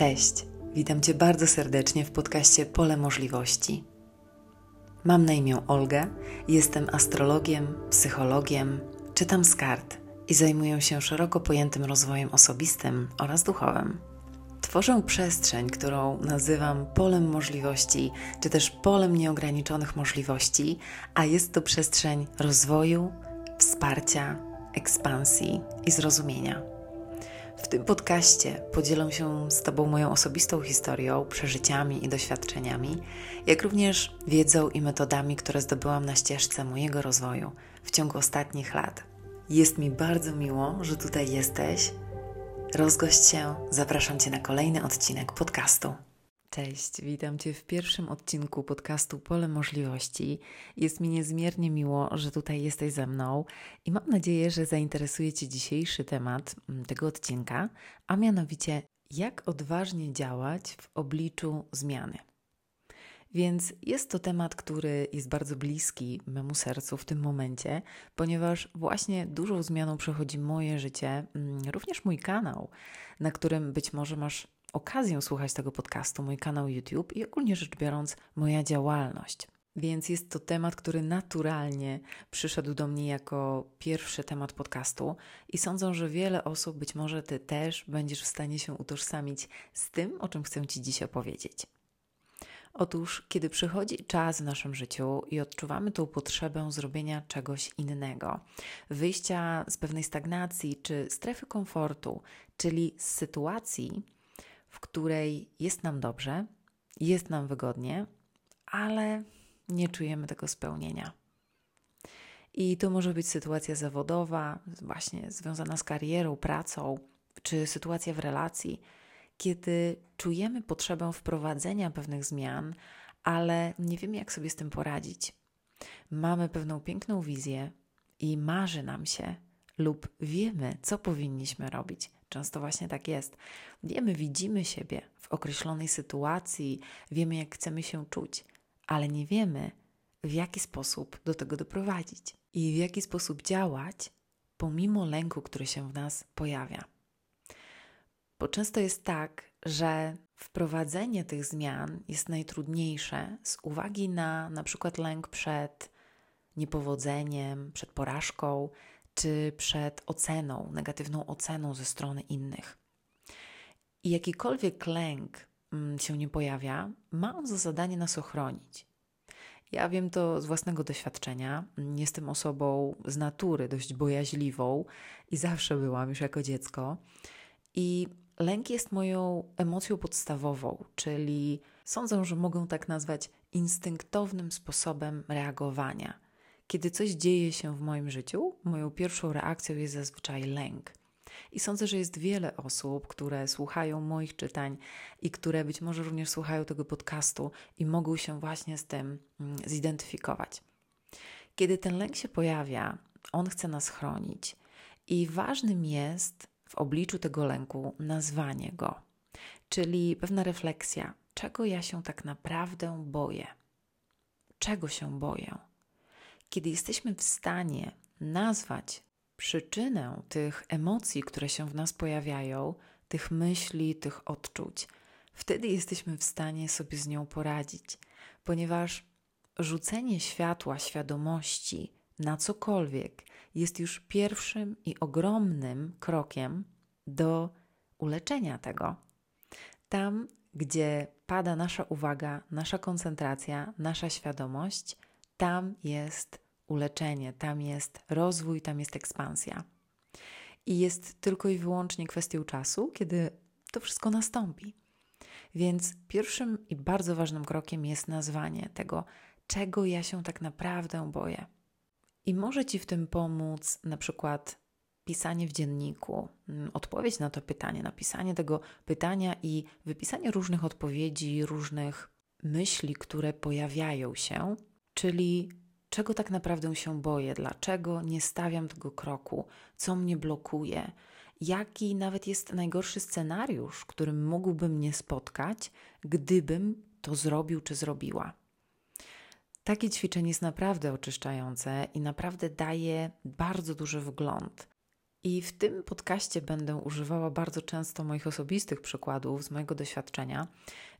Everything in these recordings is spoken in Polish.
Cześć, witam Cię bardzo serdecznie w podcaście Pole Możliwości. Mam na imię Olga, jestem astrologiem, psychologiem, czytam z kart i zajmuję się szeroko pojętym rozwojem osobistym oraz duchowym. Tworzę przestrzeń, którą nazywam polem możliwości, czy też polem nieograniczonych możliwości, a jest to przestrzeń rozwoju, wsparcia, ekspansji i zrozumienia. W tym podcaście podzielę się z Tobą moją osobistą historią, przeżyciami i doświadczeniami, jak również wiedzą i metodami, które zdobyłam na ścieżce mojego rozwoju w ciągu ostatnich lat. Jest mi bardzo miło, że tutaj jesteś. Rozgość się, zapraszam Cię na kolejny odcinek podcastu. Cześć, witam Cię w pierwszym odcinku podcastu Pole Możliwości. Jest mi niezmiernie miło, że tutaj jesteś ze mną i mam nadzieję, że zainteresuje Cię dzisiejszy temat mm, tego odcinka, a mianowicie jak odważnie działać w obliczu zmiany. Więc jest to temat, który jest bardzo bliski memu sercu w tym momencie, ponieważ właśnie dużą zmianą przechodzi moje życie, mm, również mój kanał, na którym być może masz okazję słuchać tego podcastu, mój kanał YouTube i ogólnie rzecz biorąc, moja działalność. Więc jest to temat, który naturalnie przyszedł do mnie jako pierwszy temat podcastu, i sądzę, że wiele osób, być może Ty też, będziesz w stanie się utożsamić z tym, o czym chcę Ci dziś opowiedzieć. Otóż, kiedy przychodzi czas w naszym życiu i odczuwamy tą potrzebę zrobienia czegoś innego, wyjścia z pewnej stagnacji czy strefy komfortu, czyli z sytuacji, w której jest nam dobrze, jest nam wygodnie, ale nie czujemy tego spełnienia. I to może być sytuacja zawodowa, właśnie związana z karierą, pracą, czy sytuacja w relacji, kiedy czujemy potrzebę wprowadzenia pewnych zmian, ale nie wiemy, jak sobie z tym poradzić. Mamy pewną piękną wizję i marzy nam się, lub wiemy, co powinniśmy robić. Często właśnie tak jest. Wiemy, widzimy siebie w określonej sytuacji, wiemy, jak chcemy się czuć, ale nie wiemy, w jaki sposób do tego doprowadzić i w jaki sposób działać, pomimo lęku, który się w nas pojawia. Bo często jest tak, że wprowadzenie tych zmian jest najtrudniejsze z uwagi na na przykład lęk przed niepowodzeniem, przed porażką, czy przed oceną, negatywną oceną ze strony innych. I jakikolwiek lęk mm, się nie pojawia, ma on za zadanie nas ochronić. Ja wiem to z własnego doświadczenia. Jestem osobą z natury dość bojaźliwą i zawsze byłam już jako dziecko. I lęk jest moją emocją podstawową, czyli sądzę, że mogę tak nazwać instynktownym sposobem reagowania kiedy coś dzieje się w moim życiu, moją pierwszą reakcją jest zazwyczaj lęk. I sądzę, że jest wiele osób, które słuchają moich czytań i które być może również słuchają tego podcastu i mogą się właśnie z tym mm, zidentyfikować. Kiedy ten lęk się pojawia, on chce nas chronić i ważnym jest w obliczu tego lęku nazwanie go, czyli pewna refleksja, czego ja się tak naprawdę boję. Czego się boję? Kiedy jesteśmy w stanie nazwać przyczynę tych emocji, które się w nas pojawiają, tych myśli, tych odczuć, wtedy jesteśmy w stanie sobie z nią poradzić, ponieważ rzucenie światła, świadomości na cokolwiek jest już pierwszym i ogromnym krokiem do uleczenia tego. Tam, gdzie pada nasza uwaga, nasza koncentracja, nasza świadomość, tam jest uleczenie, tam jest rozwój, tam jest ekspansja. I jest tylko i wyłącznie kwestią czasu, kiedy to wszystko nastąpi. Więc pierwszym i bardzo ważnym krokiem jest nazwanie tego, czego ja się tak naprawdę boję. I może Ci w tym pomóc na przykład pisanie w dzienniku, mm, odpowiedź na to pytanie, napisanie tego pytania i wypisanie różnych odpowiedzi, różnych myśli, które pojawiają się, czyli czego tak naprawdę się boję, dlaczego nie stawiam tego kroku, co mnie blokuje, jaki nawet jest najgorszy scenariusz, którym mógłby mnie spotkać, gdybym to zrobił czy zrobiła. Takie ćwiczenie jest naprawdę oczyszczające i naprawdę daje bardzo duży wgląd I w tym podcaście będę używała bardzo często moich osobistych przykładów z mojego doświadczenia,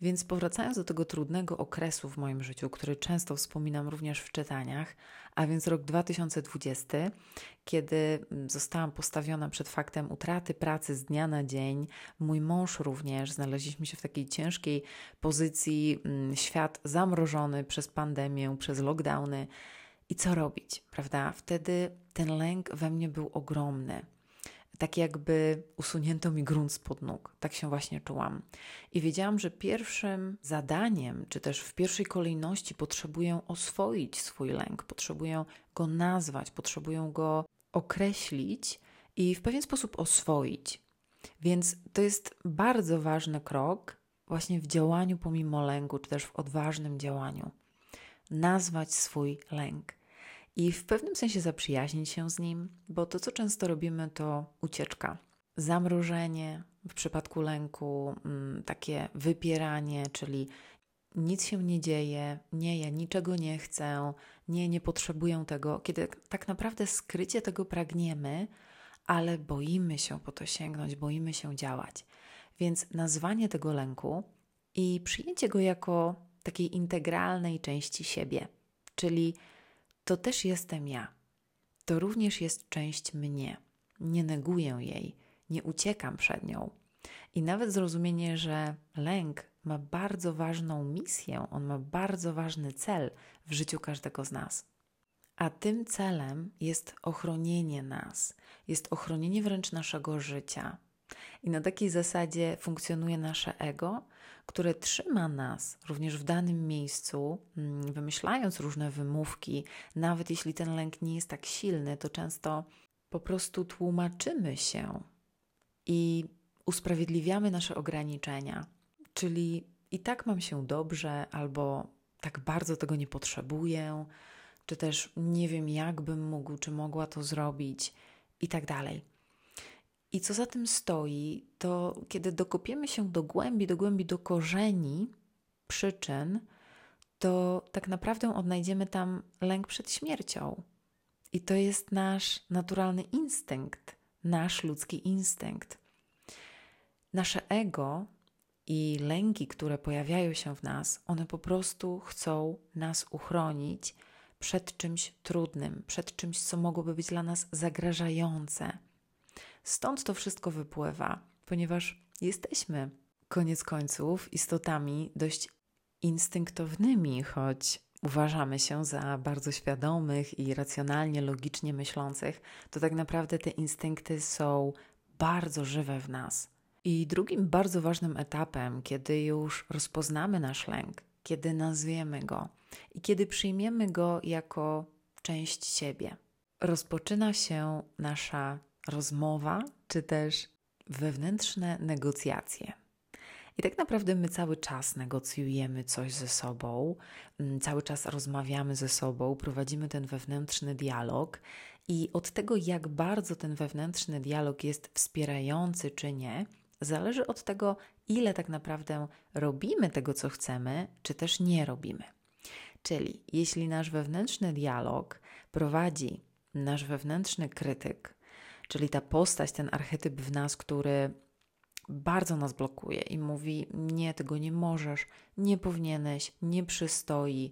więc powracając do tego trudnego okresu w moim życiu, który często wspominam również w czytaniach, a więc rok 2020, kiedy zostałam postawiona przed faktem utraty pracy z dnia na dzień, mój mąż również, znaleźliśmy się w takiej ciężkiej pozycji, mm, świat zamrożony przez pandemię, przez lockdowny. I co robić, prawda? Wtedy ten lęk we mnie był ogromny. Tak jakby usunięto mi grunt spod nóg. Tak się właśnie czułam. I wiedziałam, że pierwszym zadaniem, czy też w pierwszej kolejności potrzebuję oswoić swój lęk, potrzebuję go nazwać, potrzebuję go określić i w pewien sposób oswoić. Więc to jest bardzo ważny krok właśnie w działaniu pomimo lęku, czy też w odważnym działaniu. Nazwać swój lęk i w pewnym sensie zaprzyjaźnić się z nim, bo to, co często robimy, to ucieczka. Zamrożenie w przypadku lęku, mm, takie wypieranie, czyli nic się nie dzieje, nie, ja niczego nie chcę, nie, nie potrzebuję tego, kiedy tak naprawdę skrycie tego pragniemy, ale boimy się po to sięgnąć, boimy się działać. Więc nazwanie tego lęku i przyjęcie go jako takiej integralnej części siebie, czyli to też jestem ja. To również jest część mnie. Nie neguję jej, nie uciekam przed nią. I nawet zrozumienie, że lęk ma bardzo ważną misję, on ma bardzo ważny cel w życiu każdego z nas. A tym celem jest ochronienie nas, jest ochronienie wręcz naszego życia. I na takiej zasadzie funkcjonuje nasze ego, które trzyma nas również w danym miejscu, mm, wymyślając różne wymówki, nawet jeśli ten lęk nie jest tak silny, to często po prostu tłumaczymy się i usprawiedliwiamy nasze ograniczenia. Czyli i tak mam się dobrze, albo tak bardzo tego nie potrzebuję, czy też nie wiem, jak bym mógł, czy mogła to zrobić, i tak dalej. I co za tym stoi, to kiedy dokopiemy się do głębi, do głębi, do korzeni przyczyn, to tak naprawdę odnajdziemy tam lęk przed śmiercią. I to jest nasz naturalny instynkt, nasz ludzki instynkt. Nasze ego i lęki, które pojawiają się w nas, one po prostu chcą nas uchronić przed czymś trudnym, przed czymś, co mogłoby być dla nas zagrażające. Stąd to wszystko wypływa, ponieważ jesteśmy koniec końców istotami dość instynktownymi, choć uważamy się za bardzo świadomych i racjonalnie, logicznie myślących, to tak naprawdę te instynkty są bardzo żywe w nas. I drugim bardzo ważnym etapem, kiedy już rozpoznamy nasz lęk, kiedy nazwiemy go i kiedy przyjmiemy go jako część siebie, rozpoczyna się nasza rozmowa, czy też wewnętrzne negocjacje. I tak naprawdę my cały czas negocjujemy coś ze sobą, mm, cały czas rozmawiamy ze sobą, prowadzimy ten wewnętrzny dialog, i od tego, jak bardzo ten wewnętrzny dialog jest wspierający czy nie, zależy od tego, ile tak naprawdę robimy tego, co chcemy, czy też nie robimy. Czyli jeśli nasz wewnętrzny dialog prowadzi nasz wewnętrzny krytyk, czyli ta postać, ten archetyp w nas, który bardzo nas blokuje i mówi: Nie, tego nie możesz, nie powinieneś, nie przystoi,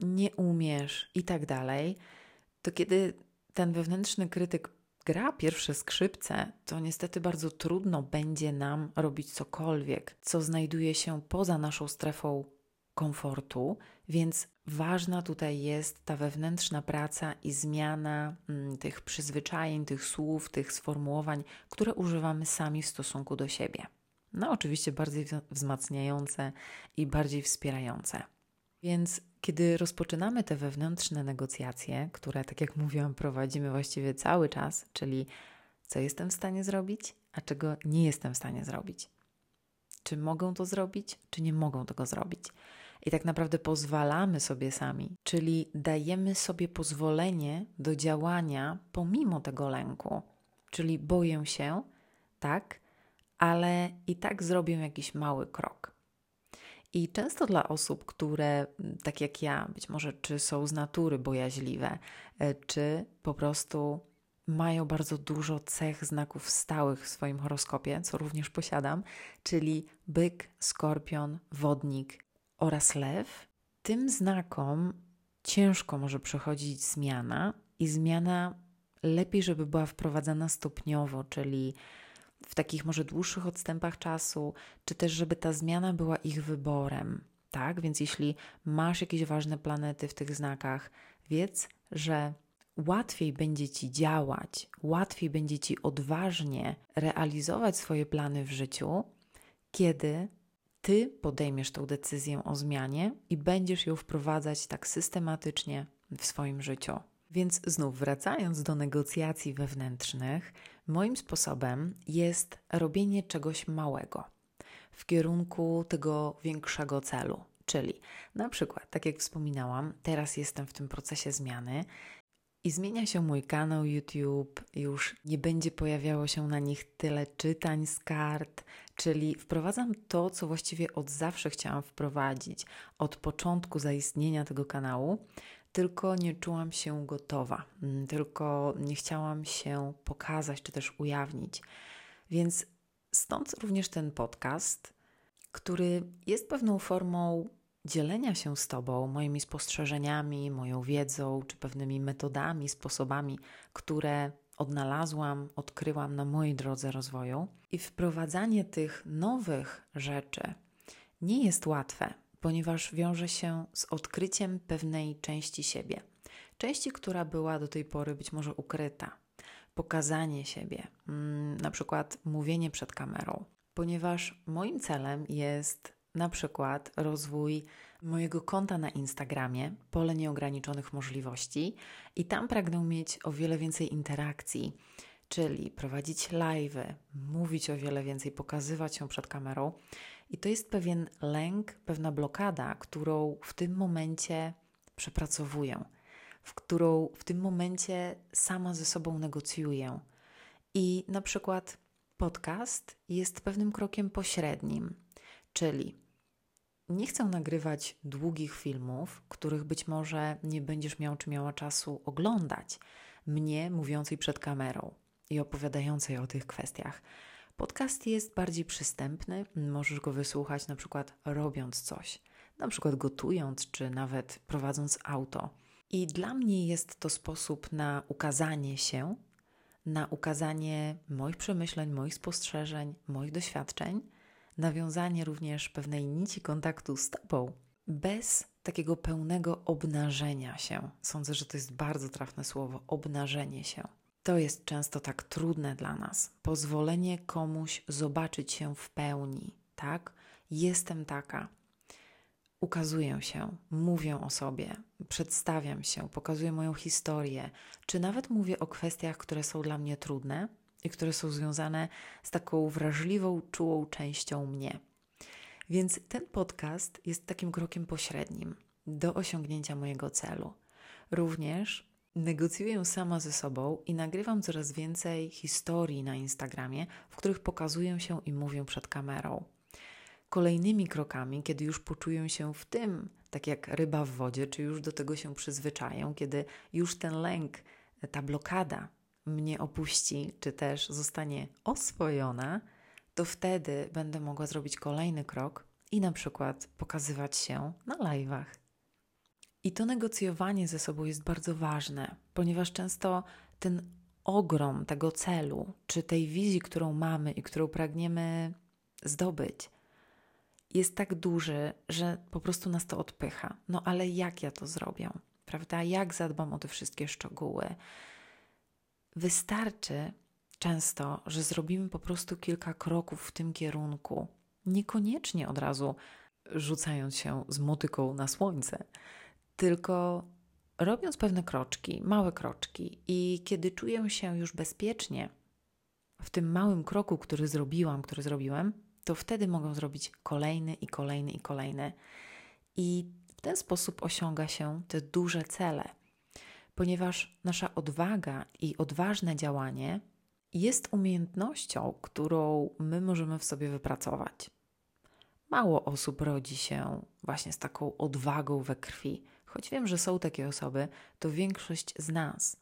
nie umiesz i tak dalej, to kiedy ten wewnętrzny krytyk gra pierwsze skrzypce, to niestety bardzo trudno będzie nam robić cokolwiek, co znajduje się poza naszą strefą komfortu, więc ważna tutaj jest ta wewnętrzna praca i zmiana mm, tych przyzwyczajeń, tych słów, tych sformułowań, które używamy sami w stosunku do siebie. No, oczywiście bardziej wzmacniające i bardziej wspierające. Więc kiedy rozpoczynamy te wewnętrzne negocjacje, które, tak jak mówiłam, prowadzimy właściwie cały czas, czyli co jestem w stanie zrobić, a czego nie jestem w stanie zrobić. Czy mogą to zrobić, czy nie mogą tego zrobić. I tak naprawdę pozwalamy sobie sami, czyli dajemy sobie pozwolenie do działania pomimo tego lęku. Czyli boję się, tak, ale i tak zrobię jakiś mały krok. I często dla osób, które, tak jak ja, być może czy są z natury bojaźliwe, e, czy po prostu mają bardzo dużo cech znaków stałych w swoim horoskopie, co również posiadam, czyli byk, skorpion, wodnik oraz lew. Tym znakom ciężko może przechodzić zmiana i zmiana lepiej, żeby była wprowadzana stopniowo, czyli w takich może dłuższych odstępach czasu, czy też żeby ta zmiana była ich wyborem. Tak, więc jeśli masz jakieś ważne planety w tych znakach, wiedz, że łatwiej będzie ci działać, łatwiej będzie ci odważnie realizować swoje plany w życiu, kiedy ty podejmiesz tą decyzję o zmianie i będziesz ją wprowadzać tak systematycznie w swoim życiu. Więc znów wracając do negocjacji wewnętrznych, moim sposobem jest robienie czegoś małego w kierunku tego większego celu. Czyli na przykład, tak jak wspominałam, teraz jestem w tym procesie zmiany i zmienia się mój kanał YouTube, już nie będzie pojawiało się na nich tyle czytań z kart, czyli wprowadzam to, co właściwie od zawsze chciałam wprowadzić, od początku zaistnienia tego kanału, tylko nie czułam się gotowa, mm, tylko nie chciałam się pokazać czy też ujawnić. Więc stąd również ten podcast, który jest pewną formą dzielenia się z Tobą moimi spostrzeżeniami, moją wiedzą, czy pewnymi metodami, sposobami, które odnalazłam, odkryłam na mojej drodze rozwoju. I wprowadzanie tych nowych rzeczy nie jest łatwe, ponieważ wiąże się z odkryciem pewnej części siebie. Części, która była do tej pory być może ukryta. Pokazanie siebie, mm, na przykład mówienie przed kamerą, ponieważ moim celem jest na przykład rozwój mojego konta na Instagramie, pole nieograniczonych możliwości, i tam pragnę mieć o wiele więcej interakcji, czyli prowadzić live, mówić o wiele więcej, pokazywać się przed kamerą. I to jest pewien lęk, pewna blokada, którą w tym momencie przepracowuję, w którą w tym momencie sama ze sobą negocjuję. I na przykład podcast jest pewnym krokiem pośrednim, czyli nie chcę nagrywać długich filmów, których być może nie będziesz miał czy miała czasu oglądać. Mnie mówiącej przed kamerą i opowiadającej o tych kwestiach. Podcast jest bardziej przystępny, możesz go wysłuchać na przykład robiąc coś, na przykład gotując czy nawet prowadząc auto. I dla mnie jest to sposób na ukazanie się, na ukazanie moich przemyśleń, moich spostrzeżeń, moich doświadczeń nawiązanie również pewnej nici kontaktu z Tobą, bez takiego pełnego obnażenia się. Sądzę, że to jest bardzo trafne słowo obnażenie się. To jest często tak trudne dla nas. Pozwolenie komuś zobaczyć się w pełni, tak? Jestem taka. Ukazuję się, mówię o sobie, przedstawiam się, pokazuję moją historię, czy nawet mówię o kwestiach, które są dla mnie trudne, i które są związane z taką wrażliwą, czułą częścią mnie. Więc ten podcast jest takim krokiem pośrednim do osiągnięcia mojego celu. Również negocjuję sama ze sobą i nagrywam coraz więcej historii na Instagramie, w których pokazuję się i mówię przed kamerą. Kolejnymi krokami, kiedy już poczuję się w tym, tak jak ryba w wodzie, czy już do tego się przyzwyczaję, kiedy już ten lęk, ta blokada mnie opuści, czy też zostanie oswojona, to wtedy będę mogła zrobić kolejny krok i na przykład pokazywać się na live'ach. I to negocjowanie ze sobą jest bardzo ważne, ponieważ często ten ogrom tego celu, czy tej wizji, którą mamy i którą pragniemy zdobyć, jest tak duży, że po prostu nas to odpycha. No ale jak ja to zrobię? Prawda? Jak zadbam o te wszystkie szczegóły? Wystarczy często, że zrobimy po prostu kilka kroków w tym kierunku, niekoniecznie od razu rzucając się z motyką na słońce, tylko robiąc pewne kroczki, małe kroczki, i kiedy czuję się już bezpiecznie w tym małym kroku, który zrobiłam, który zrobiłem, to wtedy mogę zrobić kolejny i kolejny i kolejny. I w ten sposób osiąga się te duże cele ponieważ nasza odwaga i odważne działanie jest umiejętnością, którą my możemy w sobie wypracować. Mało osób rodzi się właśnie z taką odwagą we krwi. Choć wiem, że są takie osoby, to większość z nas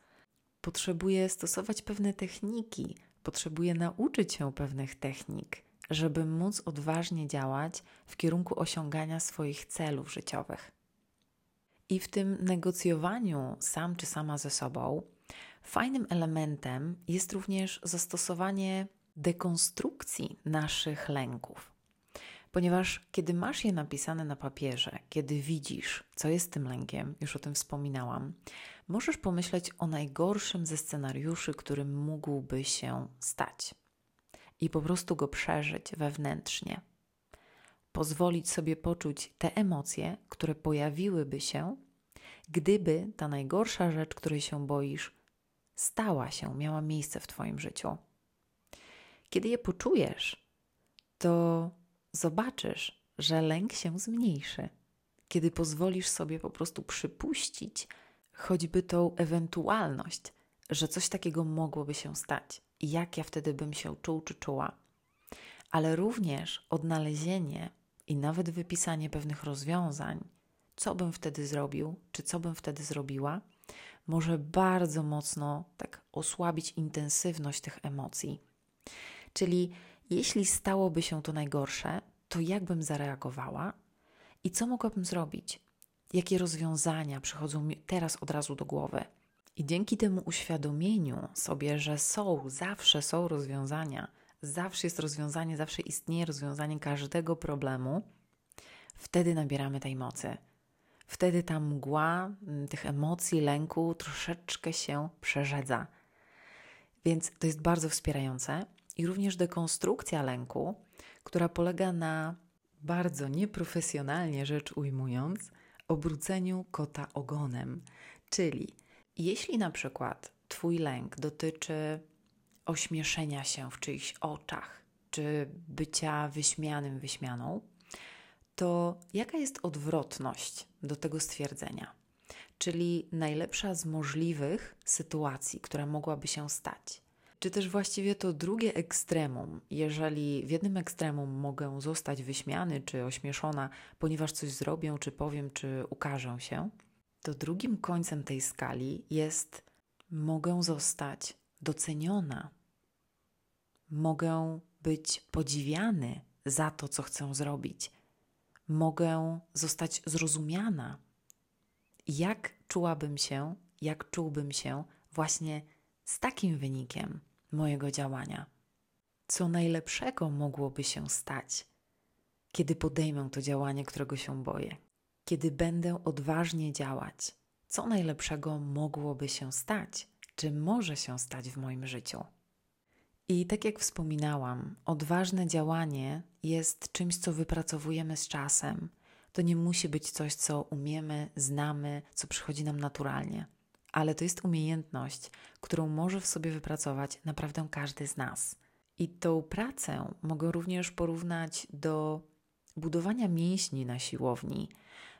potrzebuję stosować pewne techniki, potrzebuję nauczyć się pewnych technik, żeby móc odważnie działać w kierunku osiągania swoich celów życiowych. I w tym negocjowaniu sam czy sama ze sobą, fajnym elementem jest również zastosowanie dekonstrukcji naszych lęków. Ponieważ kiedy masz je napisane na papierze, kiedy widzisz, co jest tym lękiem, już o tym wspominałam, możesz pomyśleć o najgorszym ze scenariuszy, którym mógłby się stać i po prostu go przeżyć wewnętrznie. Pozwolić sobie poczuć te emocje, które pojawiłyby się, gdyby ta najgorsza rzecz, której się boisz, stała się, miała miejsce w Twoim życiu. Kiedy je poczujesz, to zobaczysz, że lęk się zmniejszy. Kiedy pozwolisz sobie po prostu przypuścić choćby tą ewentualność, że coś takiego mogłoby się stać i jak ja wtedy bym się czuł czy czuła, ale również odnalezienie i nawet wypisanie pewnych rozwiązań, co bym wtedy zrobił, czy co bym wtedy zrobiła, może bardzo mocno tak osłabić intensywność tych emocji. Czyli jeśli stałoby się to najgorsze, to jak bym zareagowała i co mogłabym zrobić? Jakie rozwiązania przychodzą mi teraz od razu do głowy? I dzięki temu uświadomieniu sobie, że są, zawsze są rozwiązania, zawsze jest rozwiązanie, zawsze istnieje rozwiązanie każdego problemu, wtedy nabieramy tej mocy. Wtedy ta mgła mm, tych emocji, lęku troszeczkę się przerzedza. Więc to jest bardzo wspierające i również dekonstrukcja lęku, która polega na bardzo nieprofesjonalnie rzecz ujmując, obróceniu kota ogonem. Czyli jeśli na przykład Twój lęk dotyczy ośmieszenia się w czyichś oczach, czy bycia wyśmianym, wyśmianą, to jaka jest odwrotność do tego stwierdzenia? Czyli najlepsza z możliwych sytuacji, która mogłaby się stać czy też właściwie to drugie ekstremum, jeżeli w jednym ekstremum mogę zostać wyśmiany czy ośmieszona, ponieważ coś zrobię, czy powiem, czy ukażę się, to drugim końcem tej skali jest mogę zostać doceniona, mogę być podziwiany za to, co chcę zrobić, mogę zostać zrozumiana. Jak czułabym się, jak czułbym się właśnie z takim wynikiem? mojego działania. Co najlepszego mogłoby się stać, kiedy podejmę to działanie, którego się boję? Kiedy będę odważnie działać, co najlepszego mogłoby się stać? Czy może się stać w moim życiu? I tak jak wspominałam, odważne działanie jest czymś, co wypracowujemy z czasem. To nie musi być coś, co umiemy, znamy, co przychodzi nam naturalnie ale to jest umiejętność, którą może w sobie wypracować naprawdę każdy z nas. I tą pracę mogę również porównać do budowania mięśni na siłowni,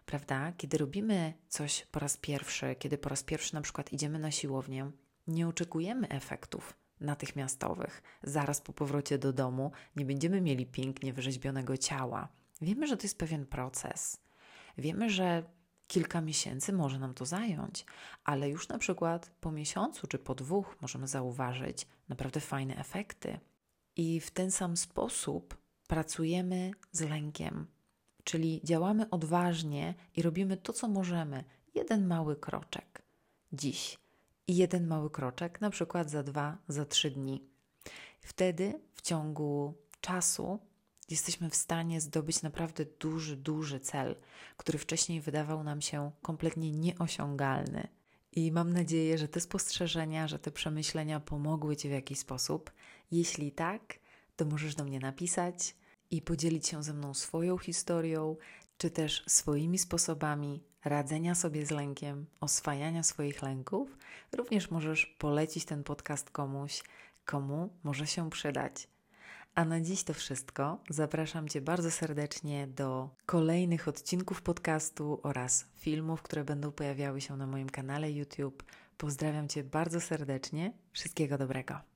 prawda? Kiedy robimy coś po raz pierwszy, kiedy po raz pierwszy na przykład idziemy na siłownię, nie oczekujemy efektów natychmiastowych. Zaraz po powrocie do domu nie będziemy mieli pięknie wyrzeźbionego ciała. Wiemy, że to jest pewien proces. Wiemy, że Kilka miesięcy może nam to zająć, ale już na przykład po miesiącu czy po dwóch możemy zauważyć naprawdę fajne efekty. I w ten sam sposób pracujemy z lękiem, czyli działamy odważnie i robimy to, co możemy. Jeden mały kroczek dziś i jeden mały kroczek, na przykład za dwa, za trzy dni. Wtedy w ciągu czasu jesteśmy w stanie zdobyć naprawdę duży, duży cel, który wcześniej wydawał nam się kompletnie nieosiągalny. I mam nadzieję, że te spostrzeżenia, że te przemyślenia pomogły Ci w jakiś sposób. Jeśli tak, to możesz do mnie napisać i podzielić się ze mną swoją historią, czy też swoimi sposobami radzenia sobie z lękiem, oswajania swoich lęków. Również możesz polecić ten podcast komuś, komu może się przydać. A na dziś to wszystko. Zapraszam Cię bardzo serdecznie do kolejnych odcinków podcastu oraz filmów, które będą pojawiały się na moim kanale YouTube. Pozdrawiam Cię bardzo serdecznie. Wszystkiego dobrego.